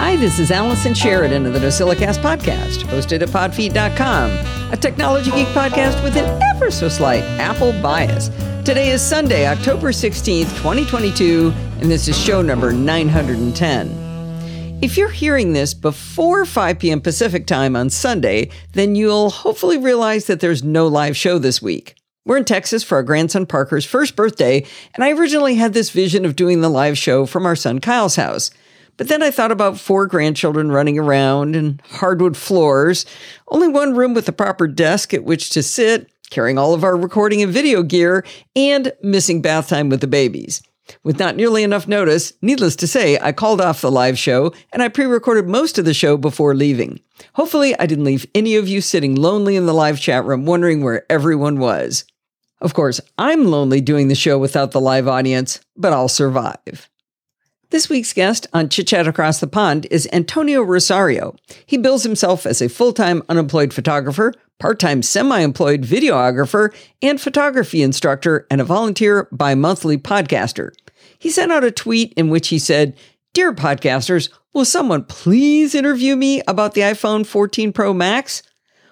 Hi, this is Allison Sheridan of the NosillaCast podcast, hosted at podfeet.com, a technology geek podcast with an ever so slight Apple bias. Today is Sunday, October 16th, 2022, and this is show number 910. If you're hearing this before 5 p.m. Pacific time on Sunday, then you'll hopefully realize that there's no live show this week. We're in Texas for our grandson Parker's first birthday, and I originally had this vision of doing the live show from our son Kyle's house. But then I thought about four grandchildren running around and hardwood floors, only one room with a proper desk at which to sit, carrying all of our recording and video gear, and missing bath time with the babies. With not nearly enough notice, needless to say, I called off the live show and I pre recorded most of the show before leaving. Hopefully, I didn't leave any of you sitting lonely in the live chat room wondering where everyone was. Of course, I'm lonely doing the show without the live audience, but I'll survive. This week's guest on Chit Chat Across the Pond is Antonio Rosario. He bills himself as a full time unemployed photographer, part time semi employed videographer, and photography instructor, and a volunteer bi monthly podcaster. He sent out a tweet in which he said, Dear podcasters, will someone please interview me about the iPhone 14 Pro Max?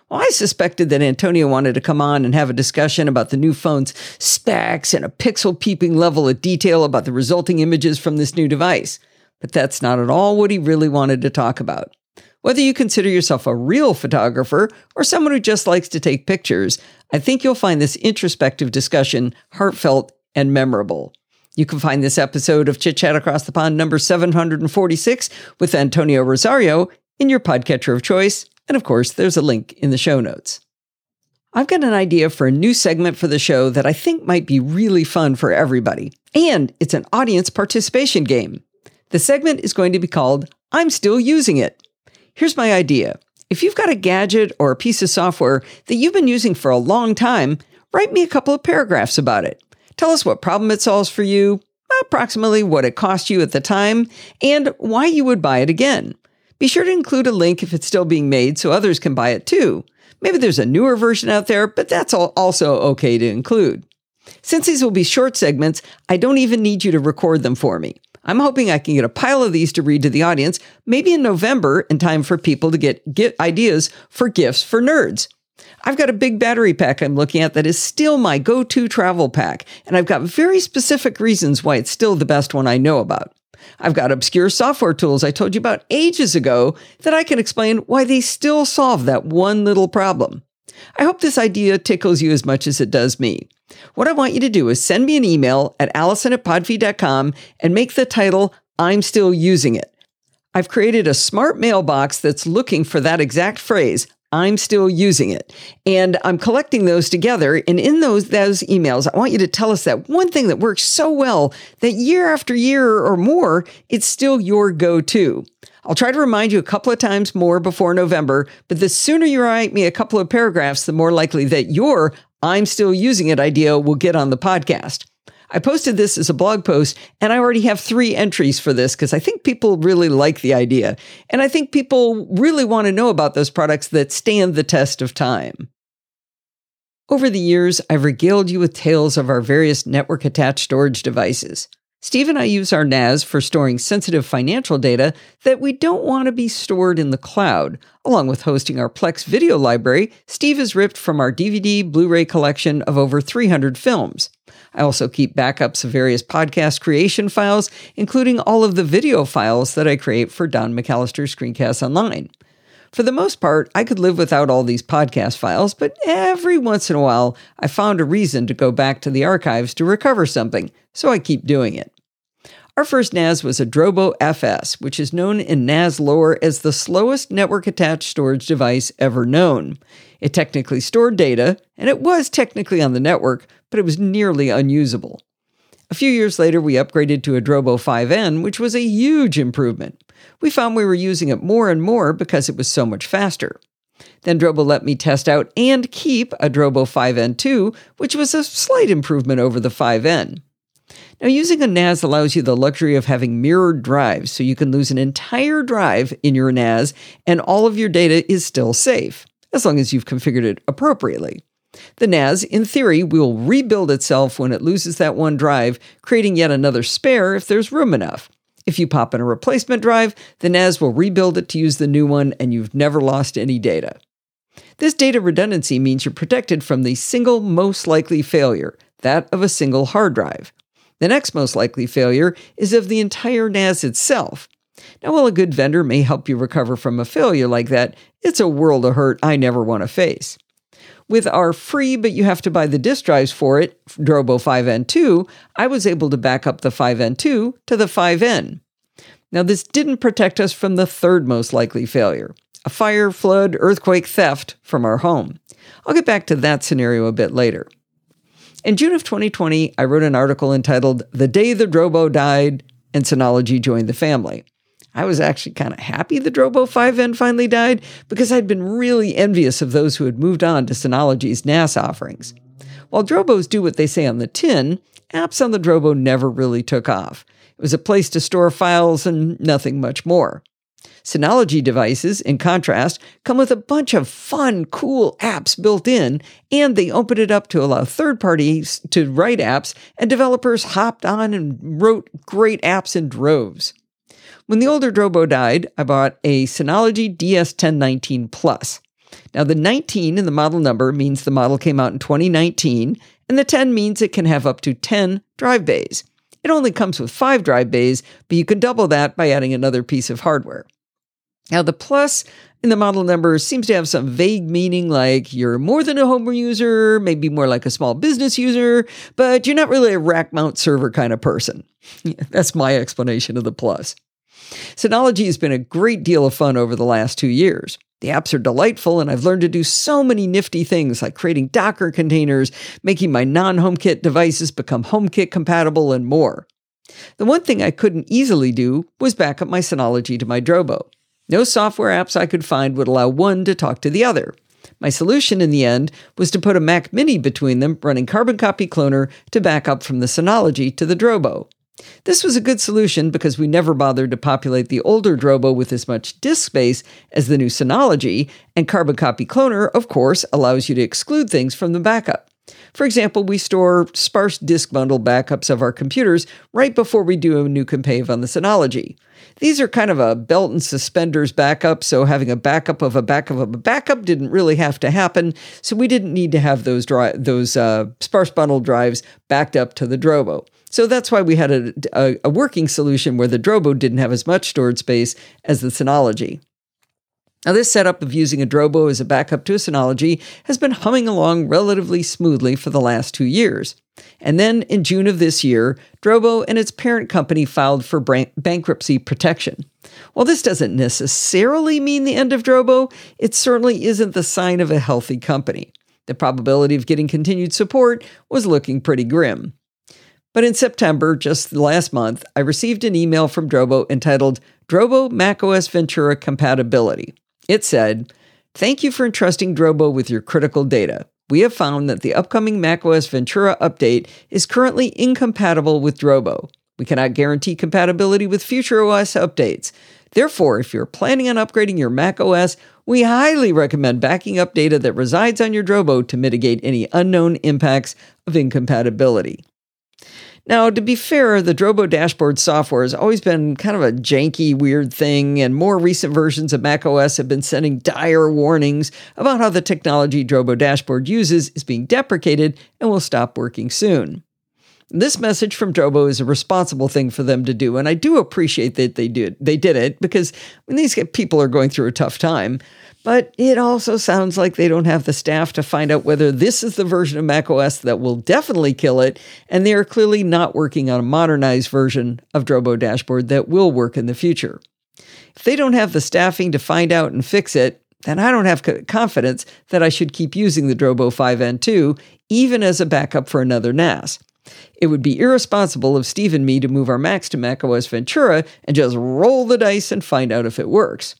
Well, I suspected that Antonio wanted to come on and have a discussion about the new phone's specs and a pixel peeping level of detail about the resulting images from this new device. But that's not at all what he really wanted to talk about. Whether you consider yourself a real photographer or someone who just likes to take pictures, I think you'll find this introspective discussion heartfelt and memorable. You can find this episode of Chit Chat Across the Pond number 746 with Antonio Rosario in your podcatcher of choice and of course, there's a link in the show notes. I've got an idea for a new segment for the show that I think might be really fun for everybody. And it's an audience participation game. The segment is going to be called I'm Still Using It. Here's my idea. If you've got a gadget or a piece of software that you've been using for a long time, write me a couple of paragraphs about it. Tell us what problem it solves for you, approximately what it cost you at the time, and why you would buy it again. Be sure to include a link if it's still being made so others can buy it too. Maybe there's a newer version out there, but that's also okay to include. Since these will be short segments, I don't even need you to record them for me. I'm hoping I can get a pile of these to read to the audience, maybe in November, in time for people to get, get ideas for gifts for nerds. I've got a big battery pack I'm looking at that is still my go to travel pack, and I've got very specific reasons why it's still the best one I know about. I've got obscure software tools I told you about ages ago that I can explain why they still solve that one little problem. I hope this idea tickles you as much as it does me. What I want you to do is send me an email at allison at and make the title I'm Still Using It. I've created a smart mailbox that's looking for that exact phrase, I'm still using it. And I'm collecting those together. And in those, those emails, I want you to tell us that one thing that works so well that year after year or more, it's still your go to. I'll try to remind you a couple of times more before November, but the sooner you write me a couple of paragraphs, the more likely that your I'm still using it idea will get on the podcast. I posted this as a blog post and I already have three entries for this because I think people really like the idea. And I think people really want to know about those products that stand the test of time. Over the years, I've regaled you with tales of our various network attached storage devices. Steve and I use our NAS for storing sensitive financial data that we don't want to be stored in the cloud. Along with hosting our Plex video library, Steve has ripped from our DVD Blu ray collection of over 300 films. I also keep backups of various podcast creation files, including all of the video files that I create for Don McAllister Screencasts Online. For the most part, I could live without all these podcast files, but every once in a while, I found a reason to go back to the archives to recover something, so I keep doing it. Our first NAS was a Drobo FS, which is known in NAS lore as the slowest network attached storage device ever known. It technically stored data, and it was technically on the network, but it was nearly unusable. A few years later, we upgraded to a Drobo 5N, which was a huge improvement. We found we were using it more and more because it was so much faster. Then Drobo let me test out and keep a Drobo 5N2, which was a slight improvement over the 5N. Now, using a NAS allows you the luxury of having mirrored drives, so you can lose an entire drive in your NAS and all of your data is still safe, as long as you've configured it appropriately. The NAS, in theory, will rebuild itself when it loses that one drive, creating yet another spare if there's room enough. If you pop in a replacement drive, the NAS will rebuild it to use the new one and you've never lost any data. This data redundancy means you're protected from the single most likely failure, that of a single hard drive. The next most likely failure is of the entire NAS itself. Now, while a good vendor may help you recover from a failure like that, it's a world of hurt I never want to face. With our free, but you have to buy the disk drives for it, Drobo 5N2, I was able to back up the 5N2 to the 5N. Now, this didn't protect us from the third most likely failure a fire, flood, earthquake, theft from our home. I'll get back to that scenario a bit later. In June of 2020, I wrote an article entitled The Day the Drobo Died and Synology Joined the Family. I was actually kind of happy the Drobo 5N finally died because I'd been really envious of those who had moved on to Synology's NAS offerings. While Drobos do what they say on the tin, apps on the Drobo never really took off. It was a place to store files and nothing much more. Synology devices, in contrast, come with a bunch of fun, cool apps built in, and they opened it up to allow third parties to write apps, and developers hopped on and wrote great apps in droves. When the older Drobo died, I bought a Synology DS1019 Plus. Now, the 19 in the model number means the model came out in 2019, and the 10 means it can have up to 10 drive bays. It only comes with five drive bays, but you can double that by adding another piece of hardware. Now, the plus in the model number seems to have some vague meaning like you're more than a home user, maybe more like a small business user, but you're not really a rack mount server kind of person. That's my explanation of the plus. Synology has been a great deal of fun over the last two years. The apps are delightful, and I've learned to do so many nifty things like creating Docker containers, making my non HomeKit devices become HomeKit compatible, and more. The one thing I couldn't easily do was back up my Synology to my Drobo. No software apps I could find would allow one to talk to the other. My solution in the end was to put a Mac Mini between them running Carbon Copy Cloner to back up from the Synology to the Drobo. This was a good solution because we never bothered to populate the older Drobo with as much disk space as the new Synology, and Carbon Copy Cloner, of course, allows you to exclude things from the backup. For example, we store sparse disk bundle backups of our computers right before we do a new compave on the Synology. These are kind of a belt and suspenders backup, so having a backup of a backup of a backup didn't really have to happen, so we didn't need to have those dri- those uh, sparse bundle drives backed up to the Drobo. So that's why we had a, a, a working solution where the Drobo didn't have as much stored space as the Synology. Now, this setup of using a Drobo as a backup to a Synology has been humming along relatively smoothly for the last two years. And then in June of this year, Drobo and its parent company filed for bankruptcy protection. While this doesn't necessarily mean the end of Drobo, it certainly isn't the sign of a healthy company. The probability of getting continued support was looking pretty grim. But in September, just last month, I received an email from Drobo entitled Drobo macOS Ventura Compatibility. It said, Thank you for entrusting Drobo with your critical data. We have found that the upcoming macOS Ventura update is currently incompatible with Drobo. We cannot guarantee compatibility with future OS updates. Therefore, if you're planning on upgrading your macOS, we highly recommend backing up data that resides on your Drobo to mitigate any unknown impacts of incompatibility. Now, to be fair, the Drobo dashboard software has always been kind of a janky, weird thing, and more recent versions of macOS have been sending dire warnings about how the technology Drobo dashboard uses is being deprecated and will stop working soon. This message from Drobo is a responsible thing for them to do, and I do appreciate that they did they did it because when these people are going through a tough time, but it also sounds like they don't have the staff to find out whether this is the version of macOS that will definitely kill it, and they are clearly not working on a modernized version of Drobo Dashboard that will work in the future. If they don't have the staffing to find out and fix it, then I don't have confidence that I should keep using the Drobo 5N2, even as a backup for another NAS. It would be irresponsible of Steve and me to move our Macs to macOS Ventura and just roll the dice and find out if it works.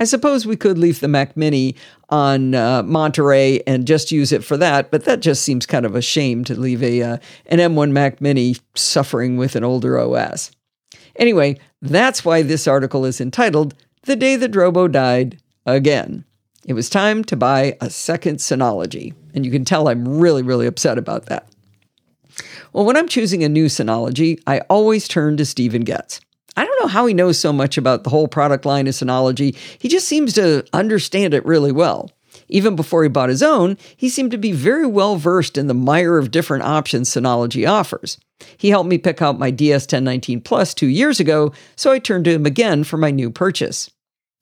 I suppose we could leave the Mac Mini on uh, Monterey and just use it for that, but that just seems kind of a shame to leave a uh, an M1 Mac Mini suffering with an older OS. Anyway, that's why this article is entitled "The Day the Drobo Died Again." It was time to buy a second Synology, and you can tell I'm really, really upset about that. Well, when I'm choosing a new Synology, I always turn to Stephen Goetz. I don't know how he knows so much about the whole product line of Synology. He just seems to understand it really well. Even before he bought his own, he seemed to be very well versed in the mire of different options Synology offers. He helped me pick out my DS1019 Plus two years ago, so I turned to him again for my new purchase.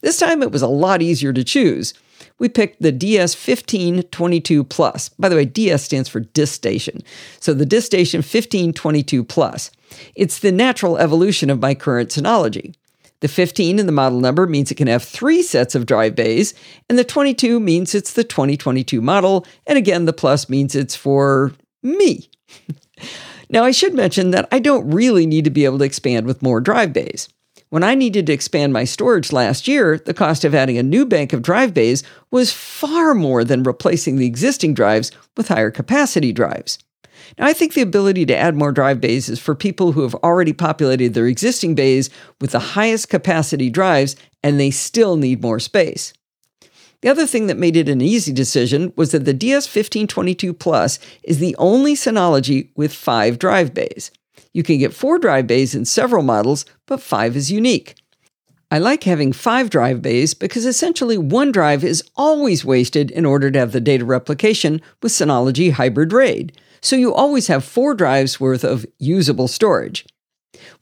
This time it was a lot easier to choose. We picked the DS1522 Plus. By the way, DS stands for DiskStation. So the DiskStation 1522 Plus. It's the natural evolution of my current Synology. The 15 in the model number means it can have three sets of drive bays, and the 22 means it's the 2022 model, and again, the plus means it's for me. now, I should mention that I don't really need to be able to expand with more drive bays. When I needed to expand my storage last year, the cost of adding a new bank of drive bays was far more than replacing the existing drives with higher capacity drives. Now, I think the ability to add more drive bays is for people who have already populated their existing bays with the highest capacity drives and they still need more space. The other thing that made it an easy decision was that the DS1522 Plus is the only Synology with five drive bays. You can get four drive bays in several models, but five is unique. I like having five drive bays because essentially one drive is always wasted in order to have the data replication with Synology Hybrid RAID so you always have four drives worth of usable storage.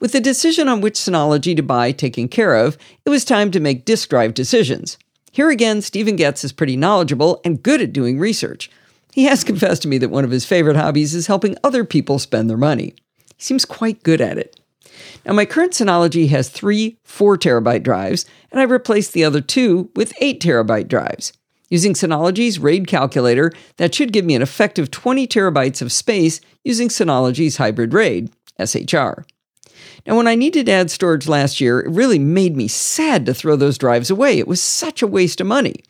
With the decision on which Synology to buy taken care of, it was time to make disk drive decisions. Here again, Stephen Goetz is pretty knowledgeable and good at doing research. He has confessed to me that one of his favorite hobbies is helping other people spend their money. He seems quite good at it. Now, my current Synology has three 4 terabyte drives, and I replaced the other two with 8 terabyte drives. Using Synology's RAID calculator, that should give me an effective 20 terabytes of space using Synology's Hybrid RAID, SHR. Now, when I needed to add storage last year, it really made me sad to throw those drives away. It was such a waste of money.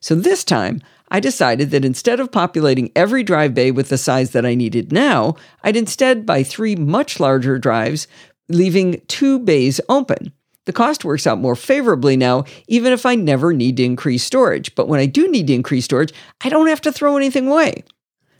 So this time, I decided that instead of populating every drive bay with the size that I needed now, I'd instead buy three much larger drives, leaving two bays open. The cost works out more favorably now, even if I never need to increase storage. But when I do need to increase storage, I don't have to throw anything away.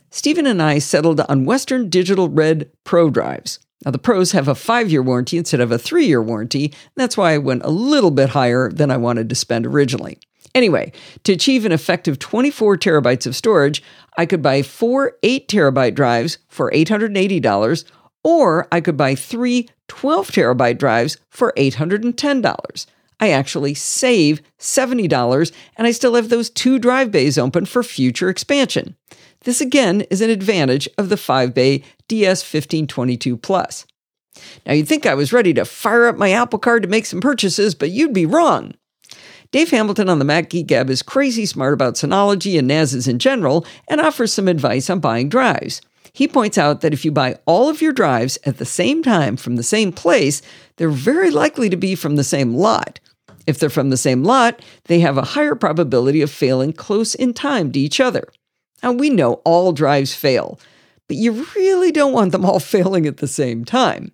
Stephen and I settled on Western Digital Red Pro drives. Now, the Pros have a five year warranty instead of a three year warranty. That's why I went a little bit higher than I wanted to spend originally. Anyway, to achieve an effective 24 terabytes of storage, I could buy four 8 terabyte drives for $880 or I could buy three 12 terabyte drives for $810. I actually save $70 and I still have those two drive bays open for future expansion. This again is an advantage of the 5 bay DS1522 Plus. Now you'd think I was ready to fire up my Apple Card to make some purchases, but you'd be wrong. Dave Hamilton on the Mac Geek Gab is crazy smart about Synology and NASs in general and offers some advice on buying drives. He points out that if you buy all of your drives at the same time from the same place, they're very likely to be from the same lot. If they're from the same lot, they have a higher probability of failing close in time to each other. Now, we know all drives fail, but you really don't want them all failing at the same time.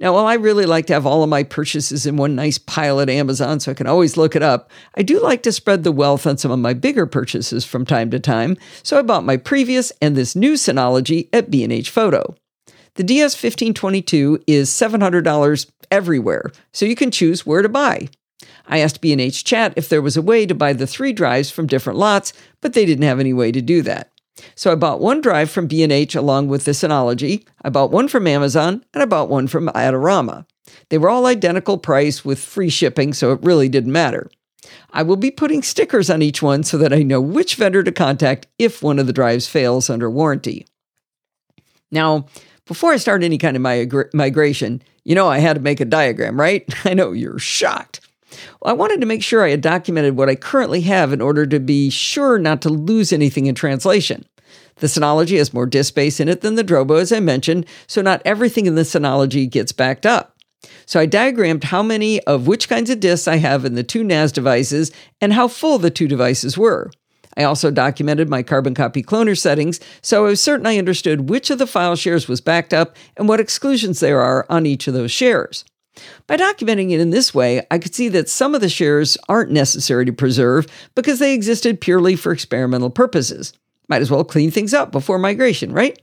Now, while I really like to have all of my purchases in one nice pile at Amazon so I can always look it up, I do like to spread the wealth on some of my bigger purchases from time to time, so I bought my previous and this new Synology at B&H Photo. The DS1522 is $700 everywhere, so you can choose where to buy. I asked B&H Chat if there was a way to buy the three drives from different lots, but they didn't have any way to do that. So I bought one drive from B&H along with the Synology. I bought one from Amazon and I bought one from Adorama. They were all identical price with free shipping, so it really didn't matter. I will be putting stickers on each one so that I know which vendor to contact if one of the drives fails under warranty. Now, before I start any kind of migra- migration, you know I had to make a diagram, right? I know you're shocked. Well, I wanted to make sure I had documented what I currently have in order to be sure not to lose anything in translation. The Synology has more disk space in it than the Drobo, as I mentioned, so not everything in the Synology gets backed up. So I diagrammed how many of which kinds of disks I have in the two NAS devices and how full the two devices were. I also documented my carbon copy cloner settings, so I was certain I understood which of the file shares was backed up and what exclusions there are on each of those shares. By documenting it in this way, I could see that some of the shares aren't necessary to preserve because they existed purely for experimental purposes. Might as well clean things up before migration, right?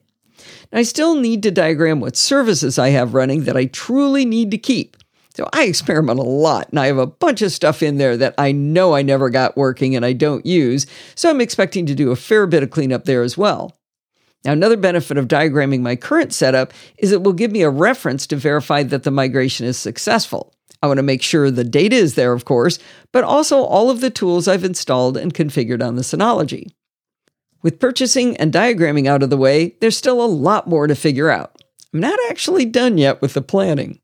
I still need to diagram what services I have running that I truly need to keep. So I experiment a lot and I have a bunch of stuff in there that I know I never got working and I don't use. So I'm expecting to do a fair bit of cleanup there as well. Now, another benefit of diagramming my current setup is it will give me a reference to verify that the migration is successful. I want to make sure the data is there, of course, but also all of the tools I've installed and configured on the Synology. With purchasing and diagramming out of the way, there's still a lot more to figure out. I'm not actually done yet with the planning.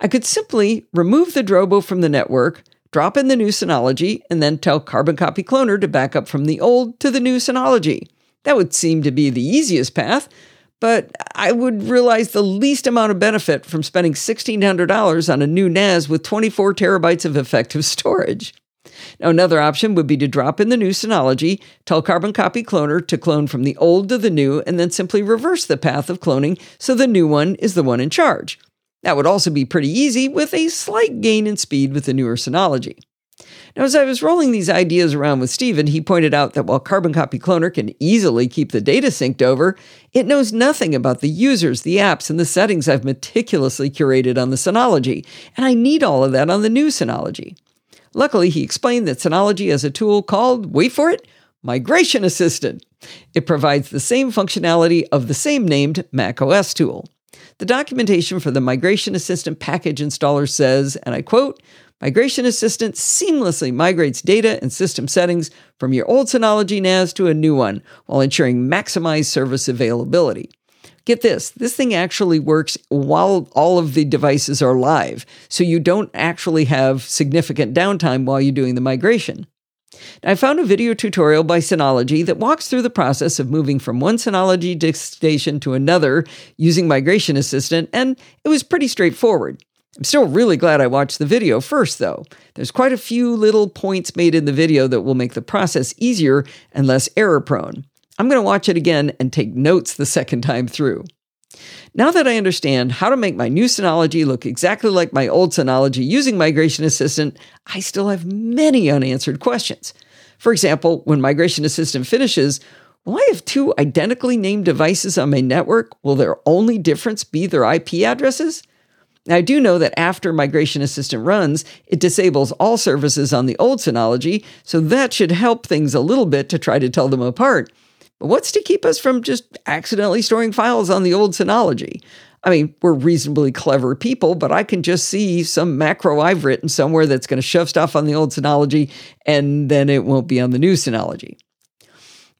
I could simply remove the Drobo from the network, drop in the new Synology, and then tell Carbon Copy Cloner to back up from the old to the new Synology. That would seem to be the easiest path, but I would realize the least amount of benefit from spending $1,600 on a new NAS with 24 terabytes of effective storage. Now, another option would be to drop in the new Synology, tell Carbon Copy Cloner to clone from the old to the new, and then simply reverse the path of cloning so the new one is the one in charge. That would also be pretty easy with a slight gain in speed with the newer Synology. Now, as I was rolling these ideas around with Stephen, he pointed out that while Carbon Copy Cloner can easily keep the data synced over, it knows nothing about the users, the apps, and the settings I've meticulously curated on the Synology, and I need all of that on the new Synology. Luckily, he explained that Synology has a tool called, wait for it, Migration Assistant. It provides the same functionality of the same named macOS tool. The documentation for the Migration Assistant package installer says, and I quote, Migration Assistant seamlessly migrates data and system settings from your old Synology NAS to a new one while ensuring maximized service availability. Get this, this thing actually works while all of the devices are live, so you don't actually have significant downtime while you're doing the migration. I found a video tutorial by Synology that walks through the process of moving from one Synology disk station to another using Migration Assistant, and it was pretty straightforward. I'm still really glad I watched the video first, though. There's quite a few little points made in the video that will make the process easier and less error prone. I'm going to watch it again and take notes the second time through. Now that I understand how to make my new Synology look exactly like my old Synology using Migration Assistant, I still have many unanswered questions. For example, when Migration Assistant finishes, will I have two identically named devices on my network? Will their only difference be their IP addresses? I do know that after Migration Assistant runs, it disables all services on the old Synology, so that should help things a little bit to try to tell them apart. What's to keep us from just accidentally storing files on the old Synology? I mean, we're reasonably clever people, but I can just see some macro I've written somewhere that's going to shove stuff on the old Synology and then it won't be on the new Synology.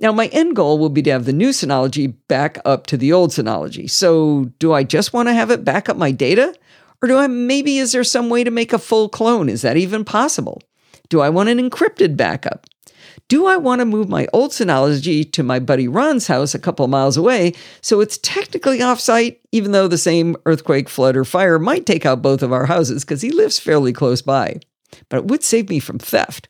Now, my end goal will be to have the new Synology back up to the old Synology. So, do I just want to have it back up my data? Or do I maybe, is there some way to make a full clone? Is that even possible? Do I want an encrypted backup? Do I want to move my old Synology to my buddy Ron's house a couple miles away so it's technically offsite, even though the same earthquake, flood, or fire might take out both of our houses because he lives fairly close by? But it would save me from theft.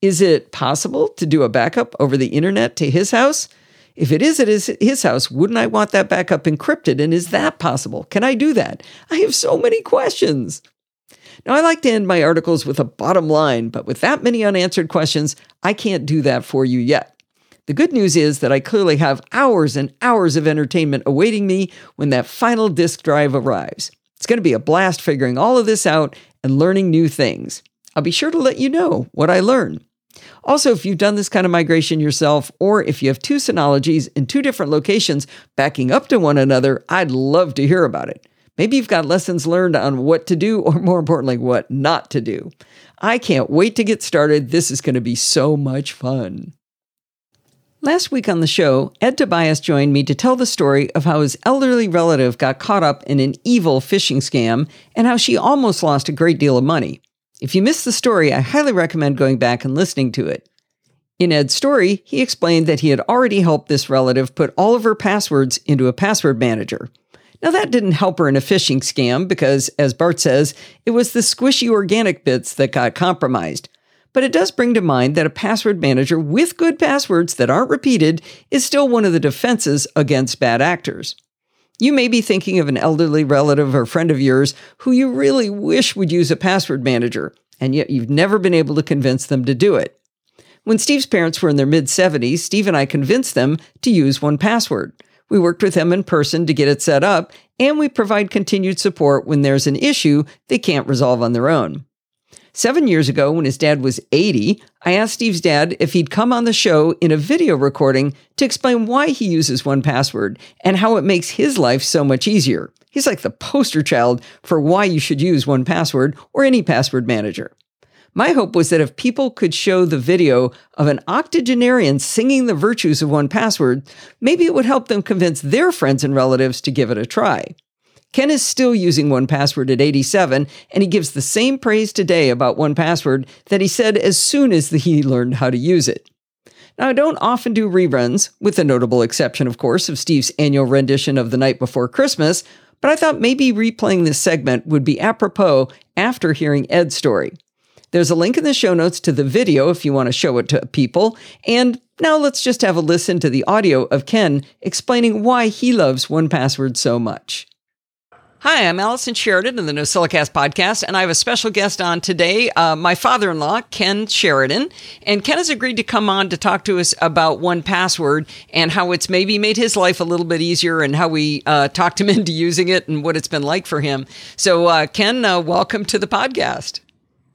Is it possible to do a backup over the internet to his house? If it is at his, his house, wouldn't I want that backup encrypted? And is that possible? Can I do that? I have so many questions. Now, I like to end my articles with a bottom line, but with that many unanswered questions, I can't do that for you yet. The good news is that I clearly have hours and hours of entertainment awaiting me when that final disk drive arrives. It's going to be a blast figuring all of this out and learning new things. I'll be sure to let you know what I learn. Also, if you've done this kind of migration yourself, or if you have two Synologies in two different locations backing up to one another, I'd love to hear about it. Maybe you've got lessons learned on what to do, or more importantly, what not to do. I can't wait to get started. This is going to be so much fun. Last week on the show, Ed Tobias joined me to tell the story of how his elderly relative got caught up in an evil phishing scam and how she almost lost a great deal of money. If you missed the story, I highly recommend going back and listening to it. In Ed's story, he explained that he had already helped this relative put all of her passwords into a password manager. Now, that didn't help her in a phishing scam because, as Bart says, it was the squishy organic bits that got compromised. But it does bring to mind that a password manager with good passwords that aren't repeated is still one of the defenses against bad actors. You may be thinking of an elderly relative or friend of yours who you really wish would use a password manager, and yet you've never been able to convince them to do it. When Steve's parents were in their mid 70s, Steve and I convinced them to use 1Password. We worked with them in person to get it set up, and we provide continued support when there's an issue they can't resolve on their own. Seven years ago, when his dad was 80, I asked Steve's dad if he'd come on the show in a video recording to explain why he uses 1Password and how it makes his life so much easier. He's like the poster child for why you should use 1Password or any password manager. My hope was that if people could show the video of an octogenarian singing the virtues of 1Password, maybe it would help them convince their friends and relatives to give it a try. Ken is still using 1Password at 87, and he gives the same praise today about 1Password that he said as soon as he learned how to use it. Now, I don't often do reruns, with the notable exception, of course, of Steve's annual rendition of The Night Before Christmas, but I thought maybe replaying this segment would be apropos after hearing Ed's story. There's a link in the show notes to the video if you want to show it to people. And now let's just have a listen to the audio of Ken explaining why he loves 1Password so much. Hi, I'm Allison Sheridan of the NosillaCast podcast, and I have a special guest on today, uh, my father in law, Ken Sheridan. And Ken has agreed to come on to talk to us about 1Password and how it's maybe made his life a little bit easier and how we uh, talked him into using it and what it's been like for him. So, uh, Ken, uh, welcome to the podcast.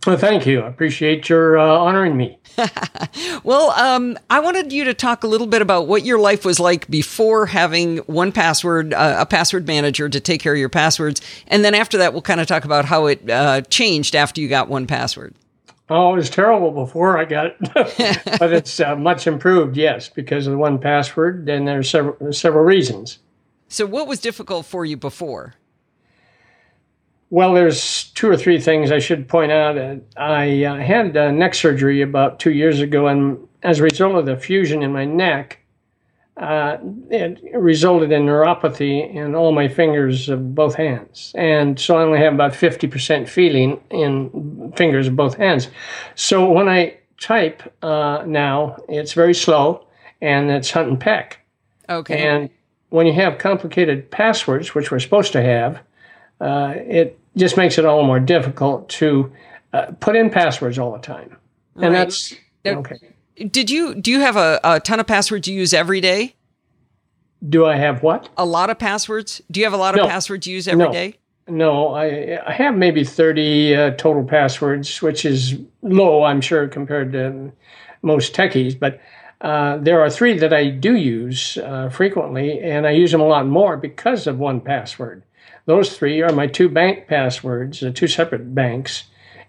Well, thank you. I appreciate your uh, honoring me. well, um, I wanted you to talk a little bit about what your life was like before having 1Password, uh, a password manager to take care of your passwords, and then after that, we'll kind of talk about how it uh, changed after you got 1Password. Oh, it was terrible before I got it, but it's uh, much improved. Yes, because of the 1Password, and there's several several reasons. So, what was difficult for you before? Well, there's two or three things I should point out. I uh, had uh, neck surgery about two years ago, and as a result of the fusion in my neck, uh, it resulted in neuropathy in all my fingers of both hands. And so I only have about 50% feeling in fingers of both hands. So when I type uh, now, it's very slow and it's hunt and peck. Okay. And when you have complicated passwords, which we're supposed to have, uh, it just makes it all more difficult to uh, put in passwords all the time. And right. that's okay. Did you do you have a, a ton of passwords you use every day? Do I have what? A lot of passwords? Do you have a lot of no. passwords you use every no. day? No, I I have maybe thirty uh, total passwords, which is low, I'm sure, compared to most techies. But uh, there are three that I do use uh, frequently, and I use them a lot more because of 1Password. Those three are my two bank passwords, the two separate banks,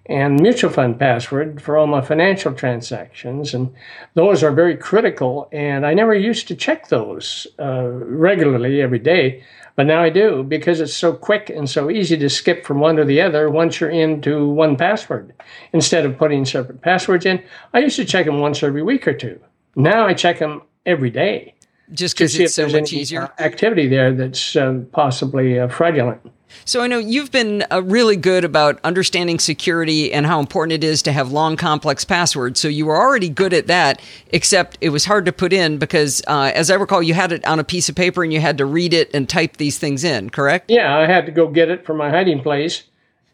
and mutual fund password for all my financial transactions. And those are very critical. And I never used to check those uh, regularly every day, but now I do because it's so quick and so easy to skip from one to the other once you're into 1Password. Instead of putting separate passwords in, I used to check them once every week or two. Now I check them every day just because it's so much easier activity there that's uh, possibly uh, fraudulent. So I know you've been uh, really good about understanding security and how important it is to have long, complex passwords. So you were already good at that, except it was hard to put in because, uh, as I recall, you had it on a piece of paper and you had to read it and type these things in. Correct? Yeah, I had to go get it from my hiding place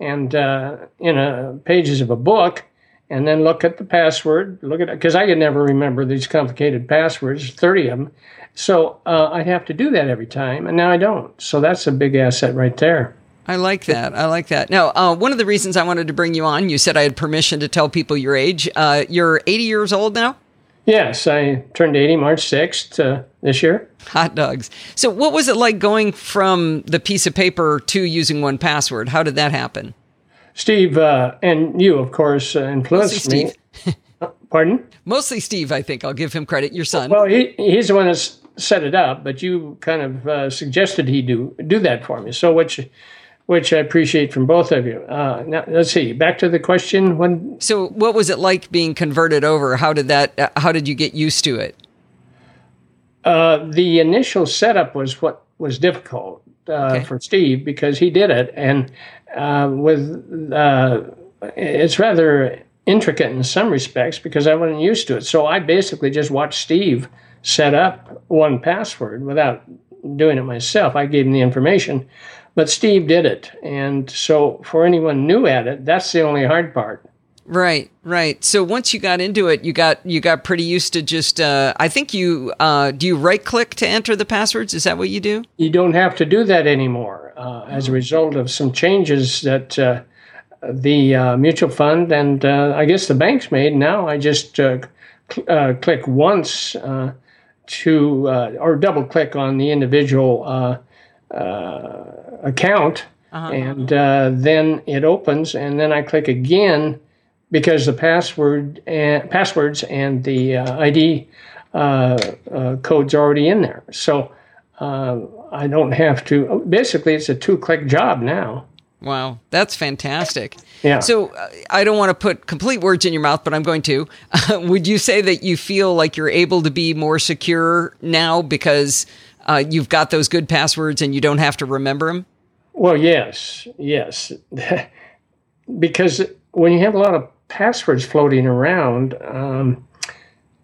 and uh, in a, pages of a book and then look at the password. Look at because I could never remember these complicated passwords, thirty of them. So uh, I'd have to do that every time, and now I don't. So that's a big asset right there. I like that. I like that. Now, uh, one of the reasons I wanted to bring you on, you said I had permission to tell people your age. Uh, you're 80 years old now? Yes, I turned 80 March 6th uh, this year. Hot dogs. So, what was it like going from the piece of paper to using 1Password? How did that happen? Steve, uh, and you, of course, uh, influenced me. Pardon? Mostly Steve, I think. I'll give him credit. Your son. Well, he, he's the one that's set it up, but you kind of uh, suggested he do do that for me. So which which I appreciate from both of you. Uh, now let's see. Back to the question. When so, what was it like being converted over? How did that? Uh, how did you get used to it? Uh, the initial setup was what was difficult uh, okay. for Steve because he did it, and uh, with uh, it's rather intricate in some respects because I wasn't used to it. So I basically just watched Steve set up 1Password without doing it myself. I gave him the information, but Steve did it. And so for anyone new at it, that's the only hard part. Right, right. So once you got into it, you got you got pretty used to just. Uh, I think you uh, do you right click to enter the passwords. Is that what you do? You don't have to do that anymore uh, as a result of some changes that uh, the uh, mutual fund and uh, I guess the banks made. Now I just cl- click once to or double click on the individual account. Uh-huh. And then it opens, and then I click again because the password and passwords and the uh, ID uh, uh, code's already in there. So uh, I don't have to. Basically, it's a two-click job now. Wow, that's fantastic. Yeah. So uh, I don't want to put complete words in your mouth, but I'm going to. would you say that you feel like you're able to be more secure now because uh, you've got those good passwords and you don't have to remember them? Well, yes, yes. because when you have a lot of passwords floating around, um,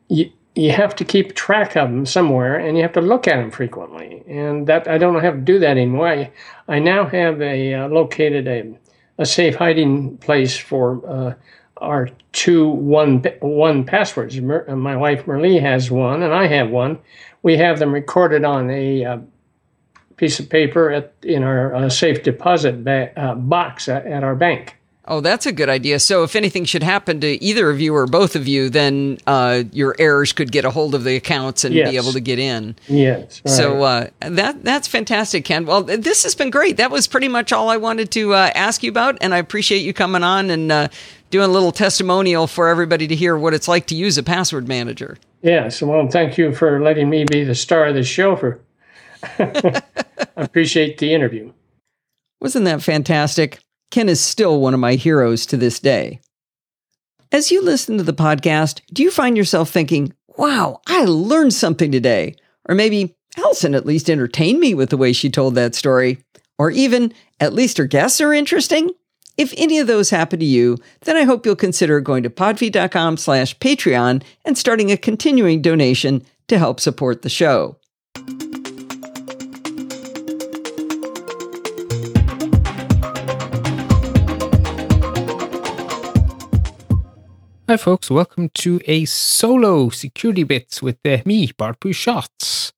you you have to keep track of them somewhere, and you have to look at them frequently. And that I don't have to do that anymore. I, I now have a uh, located a a safe hiding place for uh, our two one one passwords. Mer, uh, my wife Merle has one, and I have one. We have them recorded on a uh, piece of paper at, in our uh, safe deposit ba- uh, box at, at our bank. Oh, that's a good idea. So, if anything should happen to either of you or both of you, then uh, your heirs could get a hold of the accounts and yes. be able to get in. Yes. Right. So uh, that that's fantastic, Ken. Well, this has been great. That was pretty much all I wanted to uh, ask you about, and I appreciate you coming on and uh, doing a little testimonial for everybody to hear what it's like to use a password manager. Yes. Well, thank you for letting me be the star of the show. For I appreciate the interview. Wasn't that fantastic? Ken is still one of my heroes to this day. As you listen to the podcast, do you find yourself thinking, wow, I learned something today? Or maybe Allison at least entertained me with the way she told that story. Or even, at least her guests are interesting? If any of those happen to you, then I hope you'll consider going to podfeet.com slash Patreon and starting a continuing donation to help support the show. Hi, folks. Welcome to a solo security bits with uh, me, Bart Busschots.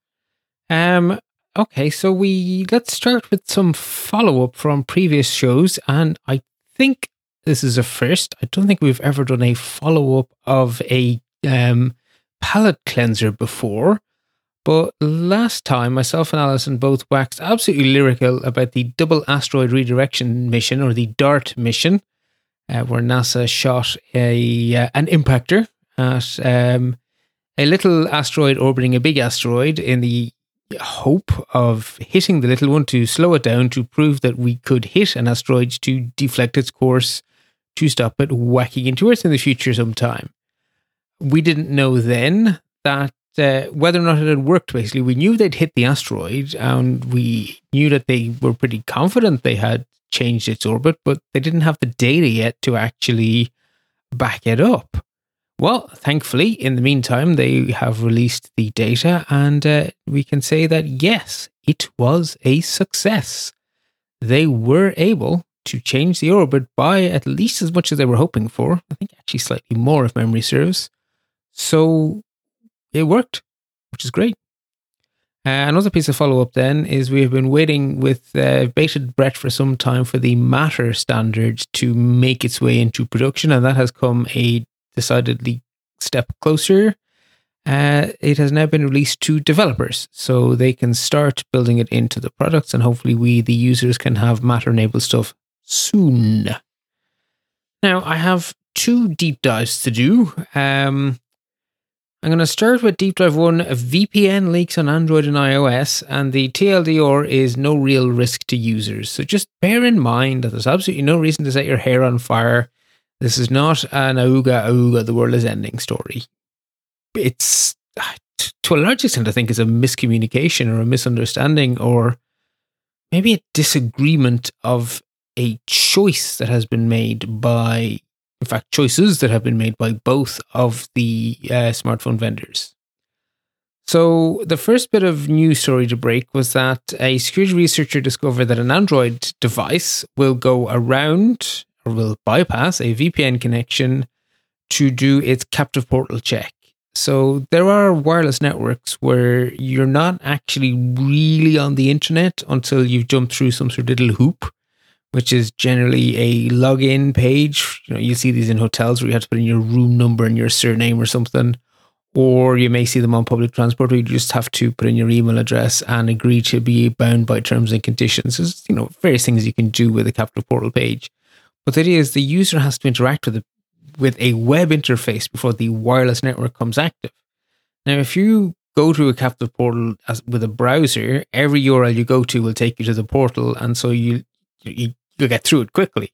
Um, okay, so we let's start with some follow up from previous shows, and I think this is a first. I don't think we've ever done a follow up of a um, palate cleanser before. But last time, myself and Allison both waxed absolutely lyrical about the double asteroid redirection mission, or the DART mission uh, where NASA shot a uh, an impactor at um, a little asteroid orbiting a big asteroid in the hope of hitting the little one to slow it down to prove that we could hit an asteroid to deflect its course to stop it whacking into Earth in the future sometime. We didn't know then that uh, whether or not it had worked, basically. We knew they'd hit the asteroid and we knew that they were pretty confident they had changed its orbit, but they didn't have the data yet to actually back it up. Well, thankfully, in the meantime, they have released the data, and uh, we can say that yes, it was a success. They were able to change the orbit by at least as much as they were hoping for. I think actually slightly more, if memory serves. So it worked, which is great. Uh, another piece of follow up then is we have been waiting with uh, bated breath for some time for the Matter standard to make its way into production, and that has come a decidedly step closer. Uh, it has now been released to developers, so they can start building it into the products, and hopefully, we, the users, can have Matter enabled stuff soon. Now, I have two deep dives to do. Um, I'm going to start with Deep Dive 1 VPN leaks on Android and iOS, and the TLDR is no real risk to users. So just bear in mind that there's absolutely no reason to set your hair on fire. This is not an Auga Auga, the world is ending story. It's, ah, to a large extent, I think, is a miscommunication or a misunderstanding or maybe a disagreement of a choice that has been made by in fact, choices that have been made by both of the uh, smartphone vendors. So, the first bit of news story to break was that a security researcher discovered that an Android device will go around or will bypass a VPN connection to do its captive portal check. So there are wireless networks where you're not actually really on the internet until you've jumped through some sort of little hoop, which is generally a login page. You know, you see these in hotels where you have to put in your room number and your surname or something. Or you may see them on public transport where you just have to put in your email address and agree to be bound by terms and conditions. There's, you know, various things you can do with a captive portal page. But the idea is the user has to interact with the with a web interface before the wireless network comes active. Now, if you go to a captive portal as, with a browser, every URL you go to will take you to the portal, and so you you you get through it quickly.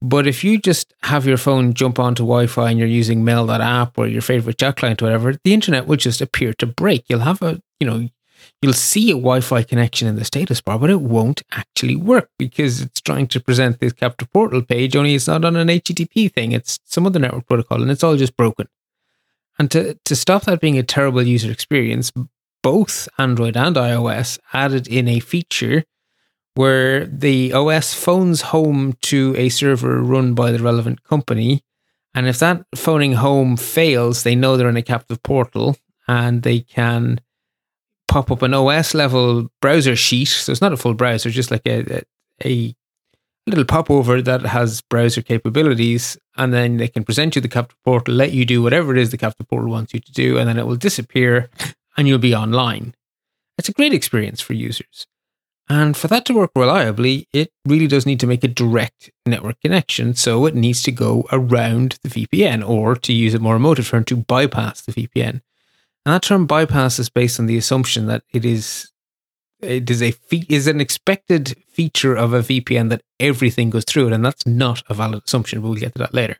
But if you just have your phone jump onto Wi-Fi and you're using Mail.app or your favorite chat client or whatever, the internet will just appear to break. You'll have a you know you'll see a Wi-Fi connection in the status bar, but it won't actually work because it's trying to present this captive portal page, only it's not on an HTTP thing. It's some other network protocol and it's all just broken. And to, to stop that being a terrible user experience, both Android and iOS added in a feature where the OS phones home to a server run by the relevant company. And if that phoning home fails, they know they're in a captive portal and they can pop up an OS level browser sheet. So it's not a full browser, just like a, a, a little popover that has browser capabilities. And then they can present you the captive portal, let you do whatever it is the captive portal wants you to do, and then it will disappear and you'll be online. It's a great experience for users. And for that to work reliably, it really does need to make a direct network connection. So it needs to go around the VPN, or to use a more emotive term, to bypass the VPN. And that term bypass is based on the assumption that it is it is a is an expected feature of a VPN that everything goes through it, and that's not a valid assumption. We'll get to that later.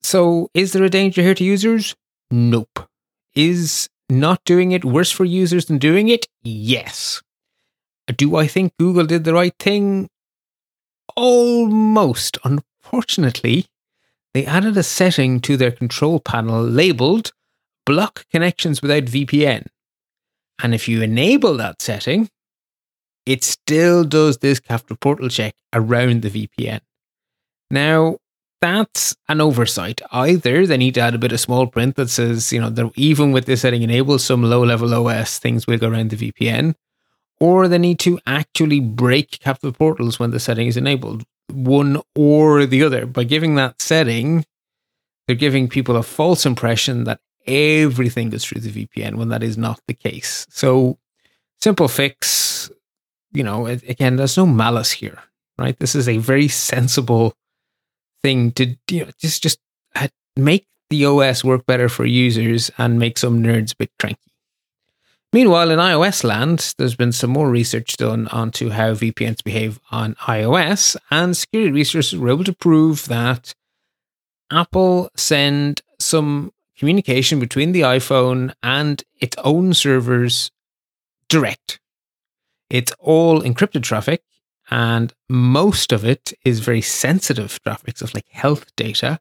So, is there a danger here to users? Nope. Is not doing it worse for users than doing it? Yes. Do I think Google did the right thing? Almost. Unfortunately, they added a setting to their control panel labeled block connections without VPN. And if you enable that setting, it still does this captive portal check around the VPN. Now, that's an oversight. Either they need to add a bit of small print that says, you know, that even with this setting enabled, some low level OS things will go around the VPN, or they need to actually break captive portals when the setting is enabled. One or the other. By giving that setting, they're giving people a false impression that everything goes through the VPN when that is not the case. So, simple fix, you know, again, there's no malice here, right? This is a very sensible thing to you know, just just uh, make the OS work better for users and make some nerds a bit cranky. Meanwhile, in iOS land, there's been some more research done onto how VPNs behave on iOS, and security researchers were able to prove that Apple send some communication between the iPhone and its own servers direct. It's all encrypted traffic, and most of it is very sensitive traffic, stuff like health data.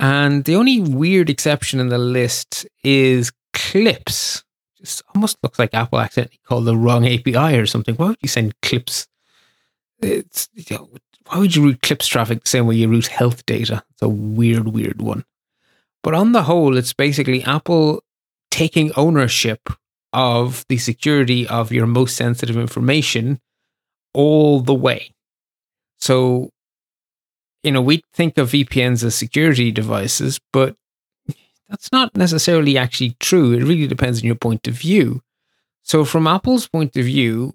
And the only weird exception in the list is clips. It almost looks like Apple accidentally called the wrong API or something. Why would you send clips? It's, you know, why would you route clips traffic the same way you route health data? It's a weird, weird one. But on the whole, it's basically Apple taking ownership of the security of your most sensitive information all the way. So, you know, we think of VPNs as security devices, but that's not necessarily actually true. It really depends on your point of view. So, from Apple's point of view,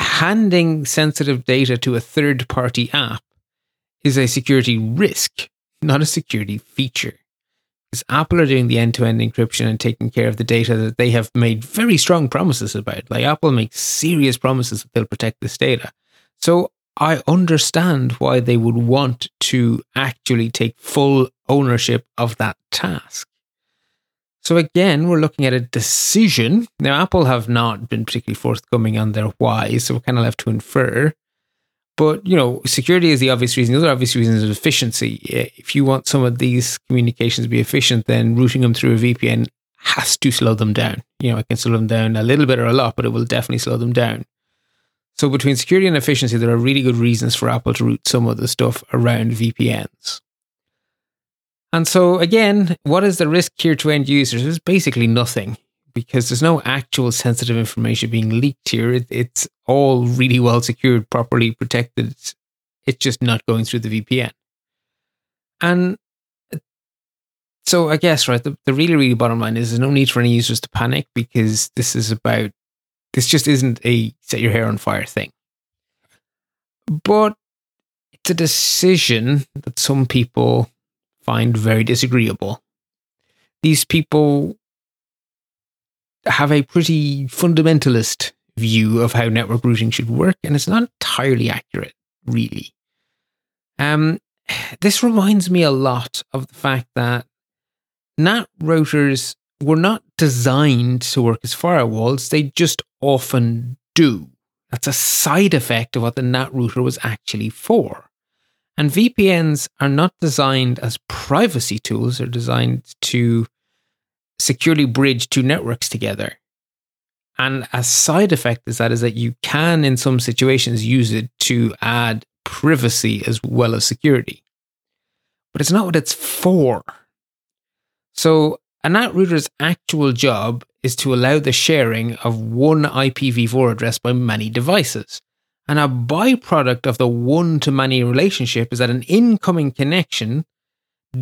handing sensitive data to a third party app is a security risk, not a security feature because Apple are doing the end to end encryption and taking care of the data that they have made very strong promises about. Like Apple makes serious promises that they'll protect this data. So I understand why they would want to actually take full ownership of that task. So again, we're looking at a decision. Now, Apple have not been particularly forthcoming on their why, so we're kind of left to infer. But you know, security is the obvious reason. The other obvious reason is efficiency. If you want some of these communications to be efficient, then routing them through a VPN has to slow them down. You know, it can slow them down a little bit or a lot, but it will definitely slow them down. So between security and efficiency, there are really good reasons for Apple to route some of the stuff around VPNs. And so again, what is the risk here to end users? It's basically nothing because there's no actual sensitive information being leaked here. It, it's all really well secured, properly protected. It's just not going through the VPN. And so I guess, right, the, the really, really bottom line is there's no need for any users to panic because this is about, this just isn't a set your hair on fire thing. But it's a decision that some people find very disagreeable. These people have a pretty fundamentalist view of how network routing should work, and it's not entirely accurate, really. Um, this reminds me a lot of the fact that NAT routers were not designed to work as firewalls, they just often do. That's a side effect of what the NAT router was actually for. And VPNs are not designed as privacy tools, they're designed to securely bridge two networks together. And a side effect is that is that you can, in some situations, use it to add privacy as well as security. But it's not what it's for. So a NAT router's actual job is to allow the sharing of one IPv4 address by many devices. And a byproduct of the one to many relationship is that an incoming connection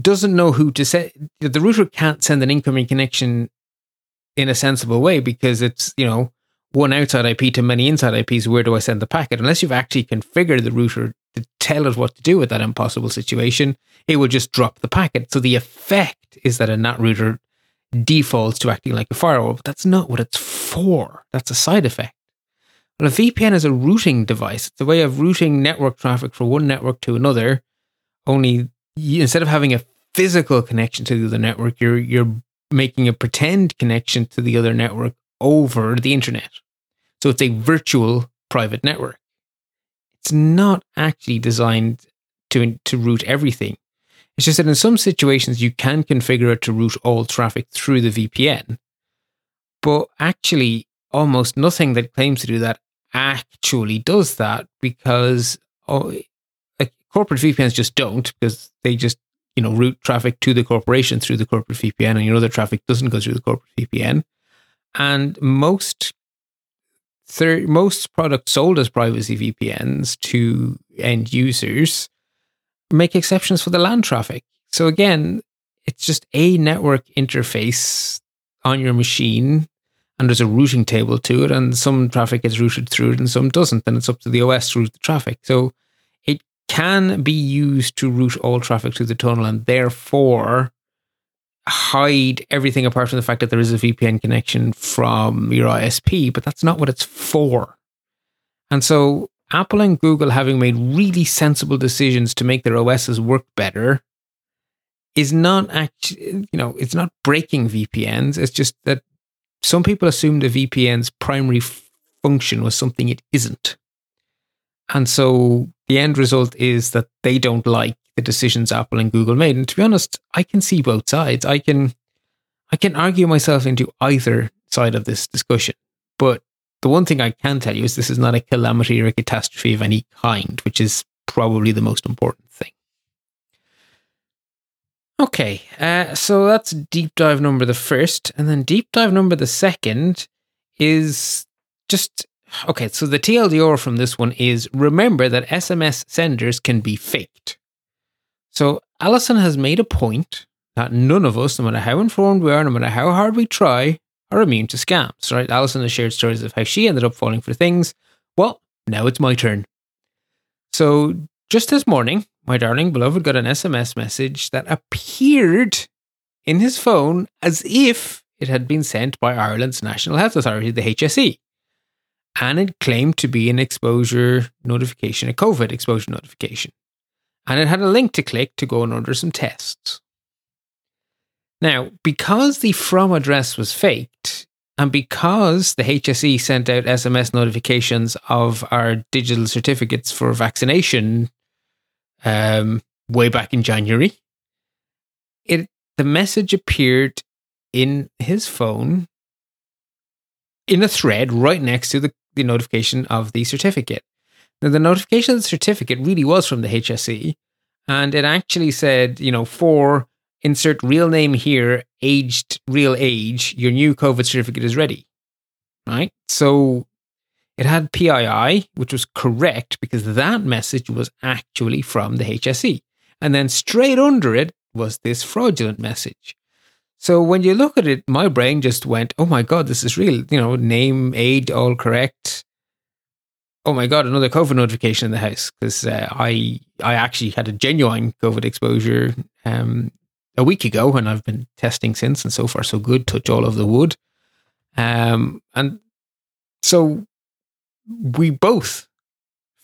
doesn't know who to send. The router can't send an incoming connection in a sensible way because it's, you know, one outside IP to many inside IPs. Where do I send the packet? Unless you've actually configured the router to tell it what to do with that impossible situation, it will just drop the packet. So the effect is that a NAT router defaults to acting like a firewall, but that's not what it's for. That's a side effect. Well, a VPN is a routing device. It's a way of routing network traffic from one network to another. Only instead of having a physical connection to the other network, you're you're making a pretend connection to the other network over the internet. So it's a virtual private network. It's not actually designed to to route everything. It's just that in some situations you can configure it to route all traffic through the VPN. But actually, almost nothing that claims to do that actually does that because oh, corporate VPNs just don't because they just you know route traffic to the corporation through the corporate VPN, and your other traffic doesn't go through the corporate VPN. And most most products sold as privacy VPNs to end users make exceptions for the LAN traffic. So again, it's just a network interface on your machine and there's a routing table to it and some traffic gets routed through it and some doesn't and it's up to the os to route the traffic so it can be used to route all traffic through the tunnel and therefore hide everything apart from the fact that there is a VPN connection from your ISP, but that's not what it's for. And so Apple and Google having made really sensible decisions to make their OSs work better is not actually, you know, it's not breaking VPNs. It's just that some people assume the VPN's primary function was something it isn't. And so the end result is that they don't like the decisions Apple and Google made. And to be honest, I can see both sides. I can I can argue myself into either side of this discussion. But the one thing I can tell you is this is not a calamity or a catastrophe of any kind, which is probably the most important thing. Okay, uh, so that's deep dive number the first, and then deep dive number the second is just okay, so the TLDR from this one is remember that SMS senders can be faked. So Allison has made a point that none of us, no matter how informed we are, no matter how hard we try, are immune to scams, right? Allison has shared stories of how she ended up falling for things. Well, now it's my turn. So just this morning, my darling beloved got an SMS message that appeared in his phone as if it had been sent by Ireland's National Health Authority, the HSE and it claimed to be an exposure notification, a COVID exposure notification. And it had a link to click to go and order some tests. Now, because the from address was faked, and because the HSE sent out SMS notifications of our digital certificates for vaccination um, way back in January, it the message appeared in his phone in a thread right next to the the notification of the certificate. Now, the notification certificate really was from the HSE, and it actually said, you know, for insert real name here, aged real age, your new COVID certificate is ready. Right? So it had PII, which was correct because that message was actually from the HSE. And then straight under it was this fraudulent message. So when you look at it, my brain just went, oh my God, this is real. You know, name, age, all correct. Oh my God, another COVID notification in the house because uh, I I actually had a genuine COVID exposure um, a week ago and I've been testing since and so far so good. Touch all of the wood. Um, and so we both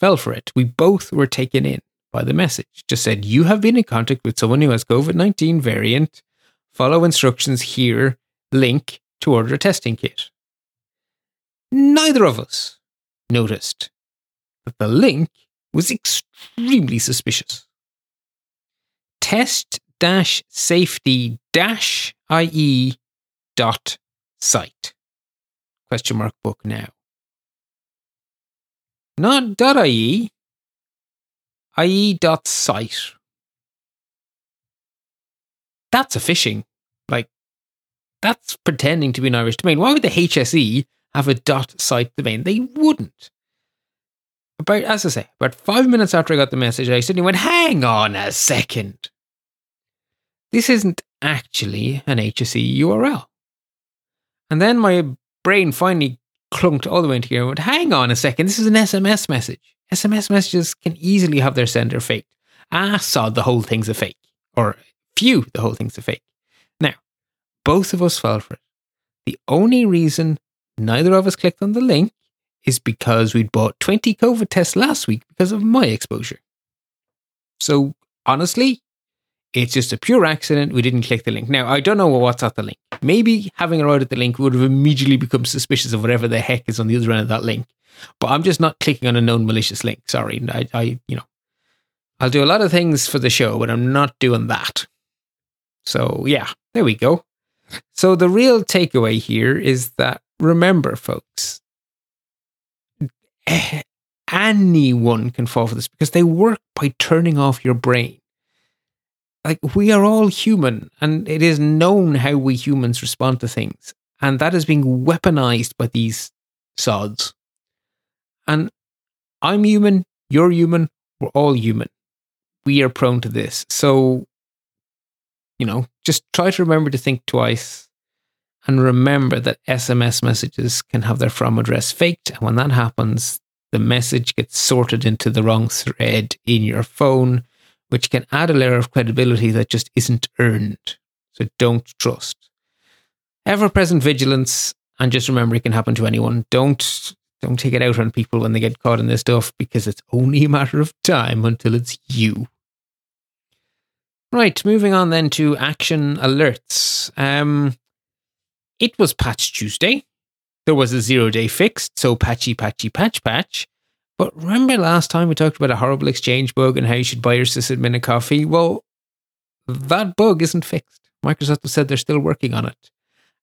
fell for it. We both were taken in by the message. Just said, you have been in contact with someone who has COVID 19 variant. Follow instructions here. Link to order a testing kit. Neither of us noticed that the link was extremely suspicious. Test dash safety dash ie dot site. Question mark book now not dot .ie, IE dot site. That's a phishing. Like, that's pretending to be an Irish domain. Why would the HSE have a dot site domain? They wouldn't. About, as I say, about five minutes after I got the message, I suddenly went, hang on a second. This isn't actually an HSE URL. And then my brain finally clunked all the way into here and went, hang on a second, this is an SMS message. SMS messages can easily have their sender faked. I ah, saw the whole thing's a fake. Or phew, the whole thing's a fake. Now, both of us fell for it. The only reason neither of us clicked on the link is because we'd bought 20 COVID tests last week because of my exposure. So honestly, it's just a pure accident. We didn't click the link. Now, I don't know what's at the link. Maybe having arrived at the link would have immediately become suspicious of whatever the heck is on the other end of that link. But I'm just not clicking on a known malicious link. Sorry. I, I you know, I'll do a lot of things for the show, but I'm not doing that. So, yeah, there we go. So, the real takeaway here is that remember, folks, anyone can fall for this because they work by turning off your brain. Like we are all human and it is known how we humans respond to things and that is being weaponized by these sods. And i'm human you're human we're all human. We are prone to this. So you know just try to remember to think twice and remember that sms messages can have their from address faked and when that happens the message gets sorted into the wrong thread in your phone which can add a layer of credibility that just isn't earned. So don't trust. Ever present vigilance, and just remember it can happen to anyone. Don't don't take it out on people when they get caught in this stuff because it's only a matter of time until it's you. Right, moving on then to action alerts. Um, it was Patch Tuesday. There was a zero day fix, so patchy, patchy, patch, patch. But remember last time we talked about a horrible exchange bug and how you should buy your sysadmin a coffee? Well, that bug isn't fixed. Microsoft has said they're still working on it.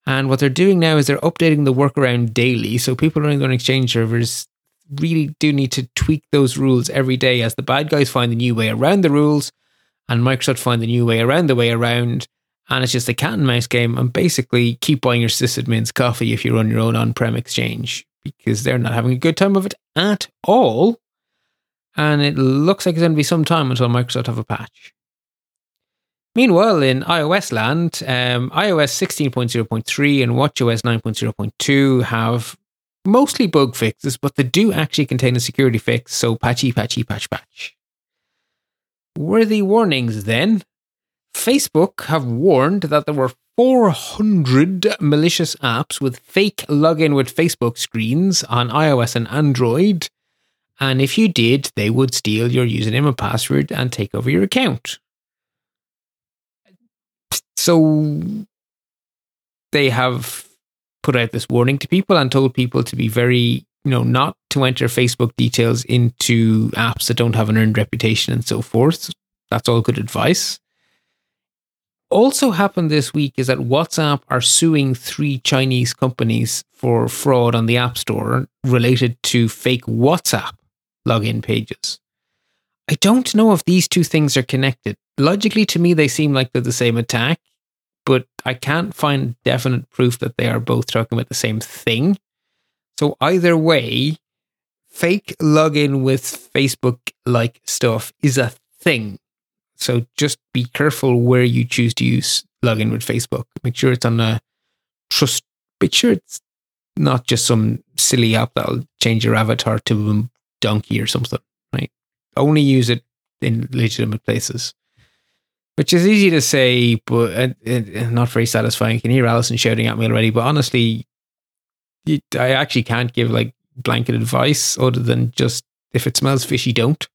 And what they're doing now is they're updating the workaround daily. So people running on Exchange servers really do need to tweak those rules every day as the bad guys find the new way around the rules and Microsoft find the new way around the way around. And it's just a cat and mouse game. And basically, keep buying your sysadmins coffee if you run your own on prem exchange because they're not having a good time of it at all. And it looks like it's going to be some time until Microsoft have a patch. Meanwhile, in iOS land, um, iOS 16.0.3 and WatchOS 9.0.2 have mostly bug fixes, but they do actually contain a security fix, so patchy, patchy, patch, patch. Worthy warnings then. Facebook have warned that there were 400 malicious apps with fake login with Facebook screens on iOS and Android. And if you did, they would steal your username and password and take over your account. So they have put out this warning to people and told people to be very, you know, not to enter Facebook details into apps that don't have an earned reputation and so forth. That's all good advice. Also happened this week is that WhatsApp are suing three Chinese companies for fraud on the App Store related to fake WhatsApp login pages. I don't know if these two things are connected. Logically, to me, they seem like they're the same attack, but I can't find definite proof that they are both talking about the same thing. So, either way, fake login with Facebook like stuff is a thing. So, just be careful where you choose to use login with Facebook. Make sure it's on a trust, make sure it's not just some silly app that'll change your avatar to a donkey or something, right? Only use it in legitimate places which is easy to say, but uh, uh, not very satisfying. You can hear Allison shouting at me already, but honestly, I actually can't give like blanket advice other than just if it smells fishy, don't.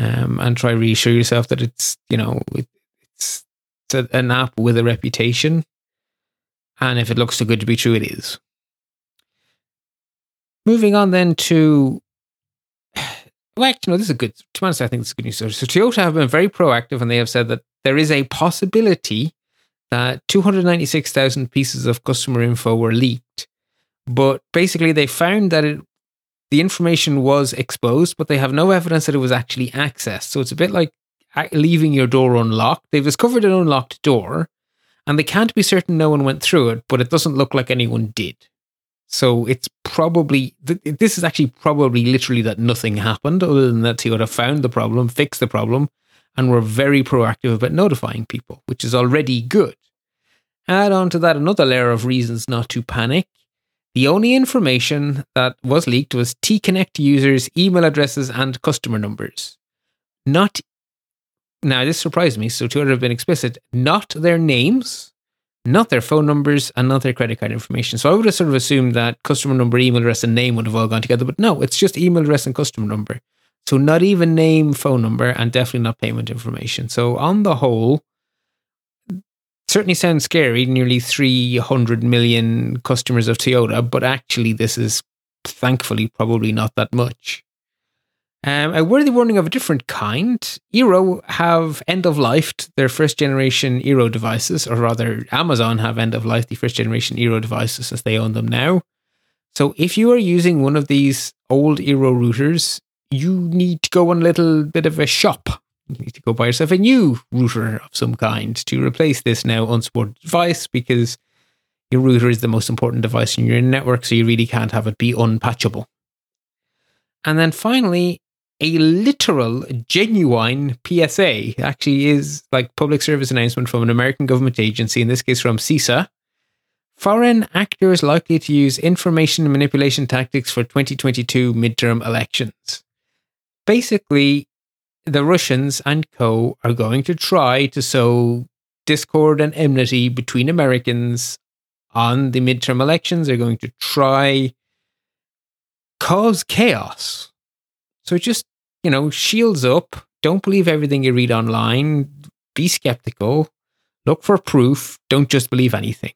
Um, and try reassure yourself that it's you know it, it's, it's an app with a reputation, and if it looks too good to be true, it is. Moving on then to well, actually, no, this is a good. To be honest, I think this is good news. So Toyota have been very proactive, and they have said that there is a possibility that 296,000 pieces of customer info were leaked. But basically, they found that it, the information was exposed, but they have no evidence that it was actually accessed. So it's a bit like uh, leaving your door unlocked. They've discovered an unlocked door, and they can't be certain no one went through it, but it doesn't look like anyone did. So it's probably, this is actually probably literally that nothing happened other than that Toyota found the problem, fixed the problem, and were very proactive about notifying people, which is already good. Add on to that another layer of reasons not to panic. The only information that was leaked was T Connect users' email addresses and customer numbers. Not, now this surprised me, so Toyota have been explicit, not their names, not their phone numbers and not their credit card information. So I would have sort of assumed that customer number, email address, and name would have all gone together, but no, it's just email address and customer number. So not even name, phone number, and definitely not payment information. So on the whole, certainly sounds scary, nearly 300 million customers of Toyota, but actually this is thankfully probably not that much. Um, a worthy warning of a different kind. Eero have end of life their first generation Eero devices, or rather, Amazon have end of life the first generation Eero devices as they own them now. So if you are using one of these old Eero routers, you need to go on a little bit of a shop. You need to go buy yourself a new router of some kind to replace this now unsupported device because your router is the most important device in your network, so you really can't have it be unpatchable. And then finally, a literal, genuine PSA. actually is like public service announcement from an American government agency, in this case from CISA. Foreign actors likely to use information manipulation tactics for 2022 midterm elections. Basically, the Russians and co are going to try to sow discord and enmity between Americans on the midterm elections. They're going to try cause chaos so just, you know, shields up. Don't believe everything you read online. Be skeptical. Look for proof. Don't just believe anything.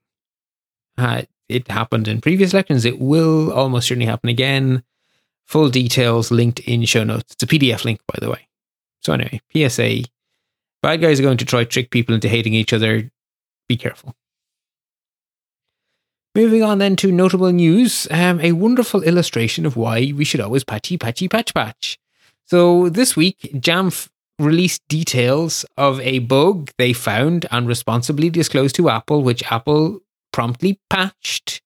Uh, it happened in previous elections. It will almost certainly happen again. Full details linked in show notes. It's a PDF link, by the way. So, anyway, PSA bad guys are going to try trick people into hating each other. Be careful. Moving on then to notable news, um, a wonderful illustration of why we should always patchy, patchy, patch, patch. So this week, Jamf released details of a bug they found and responsibly disclosed to Apple, which Apple promptly patched.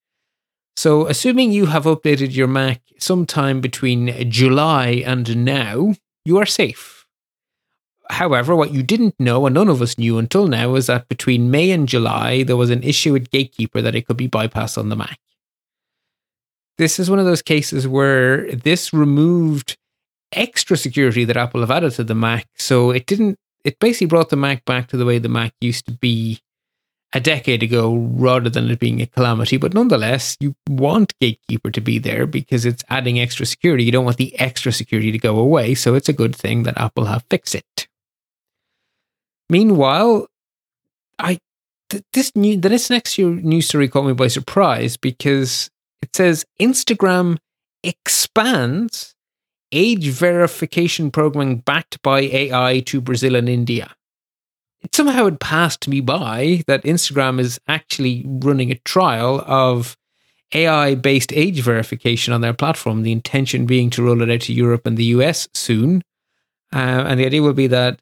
So, assuming you have updated your Mac sometime between July and now, you are safe. However, what you didn't know, and none of us knew until now, is that between May and July, there was an issue with Gatekeeper that it could be bypassed on the Mac. This is one of those cases where this removed extra security that Apple have added to the Mac. So it didn't, it basically brought the Mac back to the way the Mac used to be a decade ago rather than it being a calamity. But nonetheless, you want Gatekeeper to be there because it's adding extra security. You don't want the extra security to go away. So it's a good thing that Apple have fixed it. Meanwhile, I th- this new the this next year news story caught me by surprise because it says Instagram expands age verification programming backed by AI to Brazil and India. it somehow had passed me by that Instagram is actually running a trial of AI based age verification on their platform. The intention being to roll it out to Europe and the US soon. Uh, and the idea will be that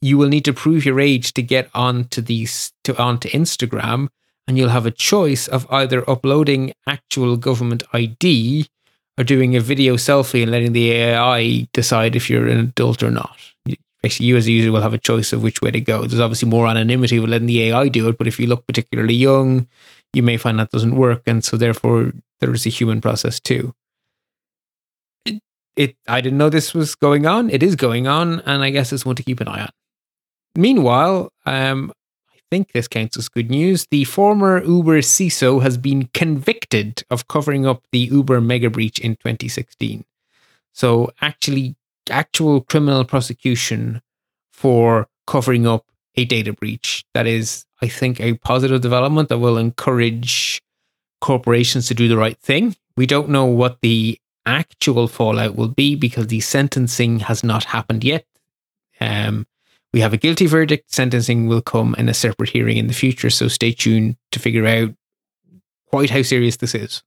you will need to prove your age to get onto these to onto Instagram, and you'll have a choice of either uploading actual government ID or doing a video selfie and letting the AI decide if you're an adult or not. Basically, you as a user will have a choice of which way to go. There's obviously more anonymity with letting the AI do it, but if you look particularly young, you may find that doesn't work, and so therefore there is a human process too. It, I didn't know this was going on. It is going on, and I guess it's one to keep an eye on. Meanwhile, um, I think this counts as good news. The former Uber CISO has been convicted of covering up the Uber mega breach in 2016. So, actually, actual criminal prosecution for covering up a data breach. That is, I think, a positive development that will encourage corporations to do the right thing. We don't know what the actual fallout will be because the sentencing has not happened yet. Um, we have a guilty verdict. Sentencing will come in a separate hearing in the future. So stay tuned to figure out quite how serious this is.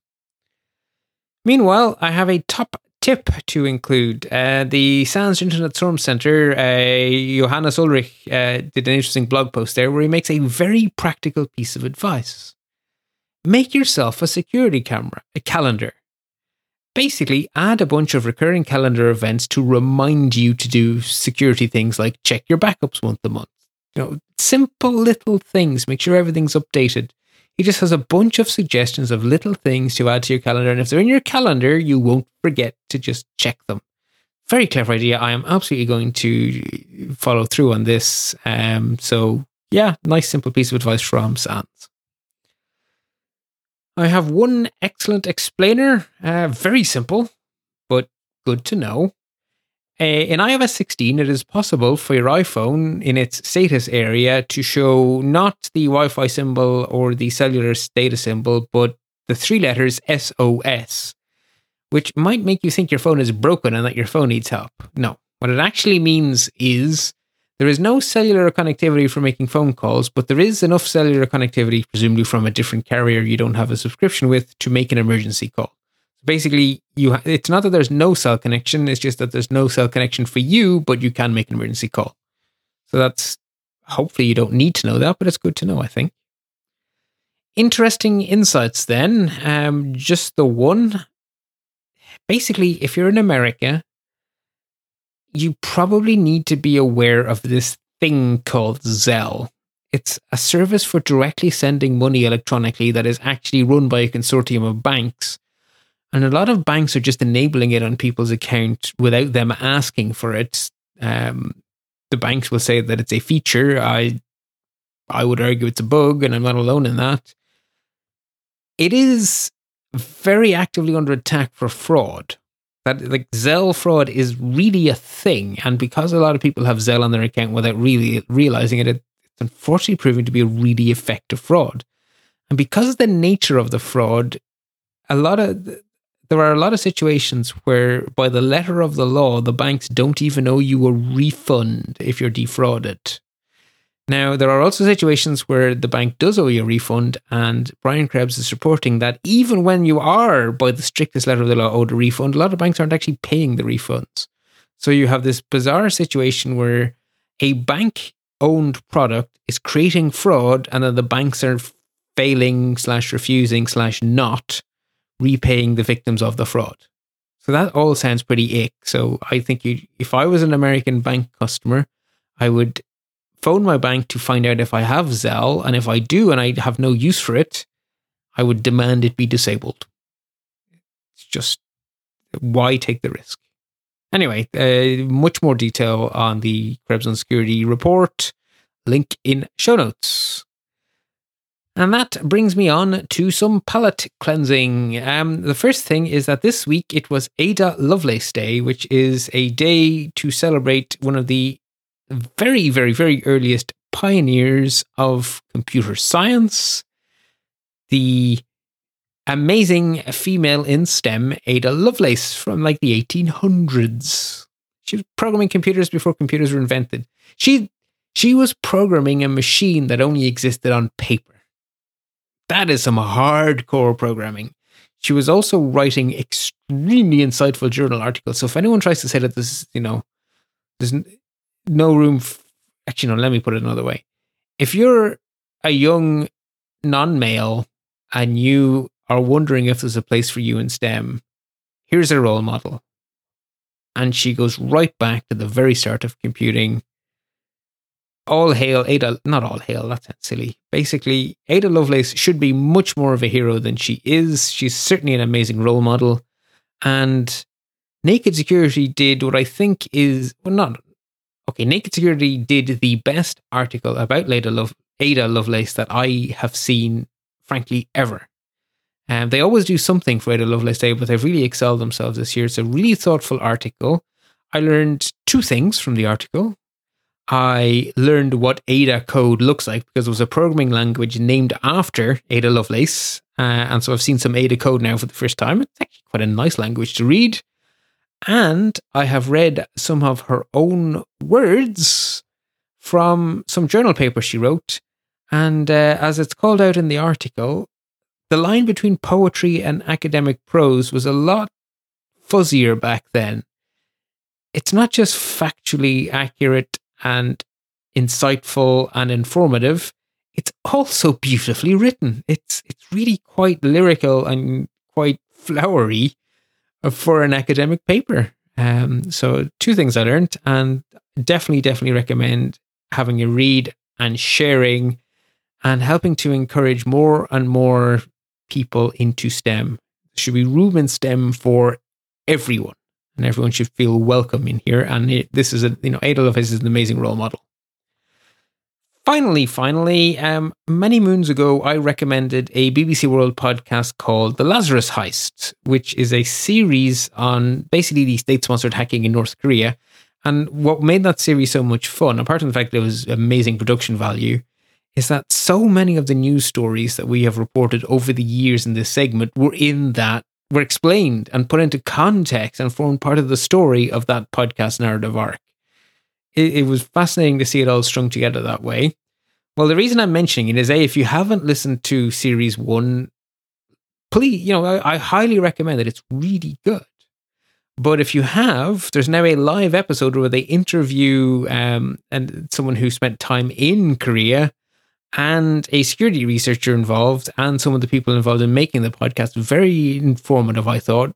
Meanwhile, I have a top tip to include. Uh, the SANS Internet Storm Center, uh, Johannes Ullrich uh, did an interesting blog post there where he makes a very practical piece of advice. Make yourself a security camera, a calendar basically add a bunch of recurring calendar events to remind you to do security things like check your backups once a month. You know, simple little things. Make sure everything's updated. He just has a bunch of suggestions of little things to add to your calendar. And if they're in your calendar, you won't forget to just check them. Very clever idea. I am absolutely going to follow through on this. Um, so, yeah, nice, simple piece of advice from SANS. I have one excellent explainer, uh, very simple, but good to know. Uh, in iOS 16, it is possible for your iPhone in its status area to show not the Wi Fi symbol or the cellular data symbol, but the three letters SOS, which might make you think your phone is broken and that your phone needs help. No, what it actually means is there is no cellular connectivity for making phone calls, but there is enough cellular connectivity, presumably from a different carrier you don't have a subscription with, to make an emergency call. Basically, you ha- it's not that there's no cell connection, it's just that there's no cell connection for you, but you can make an emergency call. So that's hopefully you don't need to know that, but it's good to know, I think. Interesting insights then. Um, just the one. Basically, if you're in America you probably need to be aware of this thing called Zelle. It's a service for directly sending money electronically that is actually run by a consortium of banks. And a lot of banks are just enabling it on people's account without them asking for it. Um, the banks will say that it's a feature. I, I would argue it's a bug, and I'm not alone in that. It is very actively under attack for fraud that like Zelle fraud is really a thing, and because a lot of people have Zelle on their account without really realizing it, it's unfortunately proving to be a really effective fraud. And because of the nature of the fraud, a lot of there are a lot of situations where, by the letter of the law, the banks don't even owe you a refund if you're defrauded. Now, there are also situations where the bank does owe you a refund, and Brian Krebs is reporting that even when you are, by the strictest letter of the law, owed a refund, a lot of banks aren't actually paying the refunds. So you have this bizarre situation where a bank owned product is creating fraud, and then the banks are failing, slash, refusing, slash, not repaying the victims of the fraud. So that all sounds pretty ick. So I think you, if I was an American bank customer, I would phone my bank to find out if I have Zelle, and if I do and I have no use for it, I would demand it be disabled. It's just why take the risk? Anyway, uh, much more detail on the Krebs on Security report. Link in show notes. And that brings me on to some palate cleansing. Um, the first thing is that this week it was Ada Lovelace Day, which is a day to celebrate one of the very, very, very earliest pioneers of computer science, the amazing female in STEM, Ada Lovelace, from like the 1800s. She was programming computers before computers were invented. She She was programming a machine that only existed on paper. That is some hardcore programming. She was also writing extremely insightful journal articles. So if anyone tries to say that this, is, you know, there's no room. F- Actually, no. Let me put it another way. If you're a young non-male and you are wondering if there's a place for you in STEM, here's a role model. And she goes right back to the very start of computing. All hail Ada, not all hail, that sounds silly. Basically, Ada Lovelace should be much more of a hero than she is. She's certainly an amazing role model. And Naked Security did what I think is, well, not, okay, Naked Security did the best article about Ada, Love, Ada Lovelace that I have seen, frankly, ever. Um, they always do something for Ada Lovelace Day, but they've really excelled themselves this year. It's a really thoughtful article. I learned two things from the article. I learned what Ada code looks like because it was a programming language named after Ada Lovelace. Uh, and so I've seen some Ada code now for the first time. It's actually quite a nice language to read. And I have read some of her own words from some journal paper she wrote. And uh, as it's called out in the article, the line between poetry and academic prose was a lot fuzzier back then. It's not just factually accurate and insightful and informative, it's also beautifully written. It's it's really quite lyrical and quite flowery for an academic paper. Um, so two things I learned, and definitely, definitely recommend having a read and sharing and helping to encourage more and more people into STEM. Should be room in STEM for everyone, and everyone should feel welcome in here. And it, this is a you know Lovelace is an amazing role model. Finally, finally, um, many moons ago, I recommended a BBC World podcast called The Lazarus Heist, which is a series on basically the state sponsored hacking in North Korea. And what made that series so much fun, apart from the fact that it was amazing production value, is that so many of the news stories that we have reported over the years in this segment were in that, were explained and put into context and formed part of the story of that podcast narrative arc it, it was fascinating to see it all strung together that way. Well, the reason I'm mentioning it is a if you haven't listened to series one, please, you know, I, I highly recommend it. It's really good. But if you have, there's now a live episode where they interview um, and someone who spent time in Korea and a security researcher involved and some of the people involved in making the podcast. Very informative, I thought.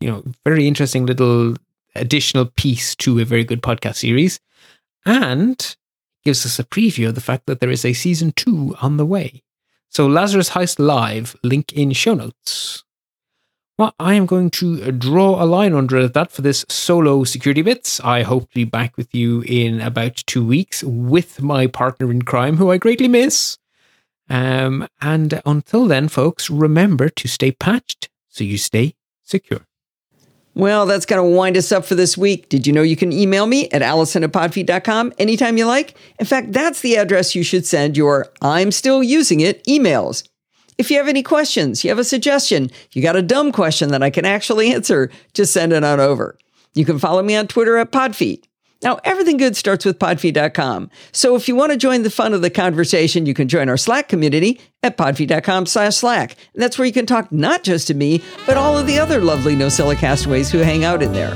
You know, very interesting little additional piece to a very good podcast series and gives us a preview of the fact that there is a season two on the way. So, Lazarus Heist Live, link in show notes. Well, I am going to draw a line under that for this solo security bits. I hope to be back with you in about two weeks with my partner in crime, who I greatly miss. Um, and until then, folks, remember to stay patched so you stay secure. Well, that's going to wind us up for this week. Did you know you can email me at allison at podfeet.com anytime you like? In fact, that's the address you should send your I'm still using it emails. If you have any questions, you have a suggestion, you got a dumb question that I can actually answer, just send it on over. You can follow me on Twitter at podfeet. Now, everything good starts with podfeet.com. So if you want to join the fun of the conversation, you can join our Slack community at podfeet.com slash Slack. And that's where you can talk not just to me, but all of the other lovely NosillaCastaways castaways who hang out in there.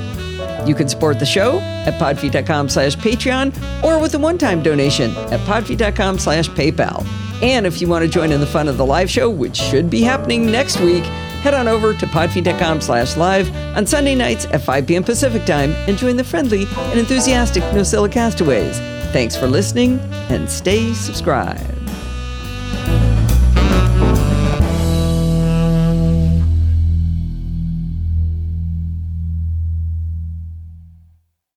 You can support the show at podfeet.com slash Patreon or with a one-time donation at podfeet.com slash PayPal. And if you want to join in the fun of the live show, which should be happening next week, head on over to podfeet.com slash live on Sunday nights at 5 p.m. Pacific time and join the friendly and enthusiastic Nosilla Castaways. Thanks for listening and stay subscribed.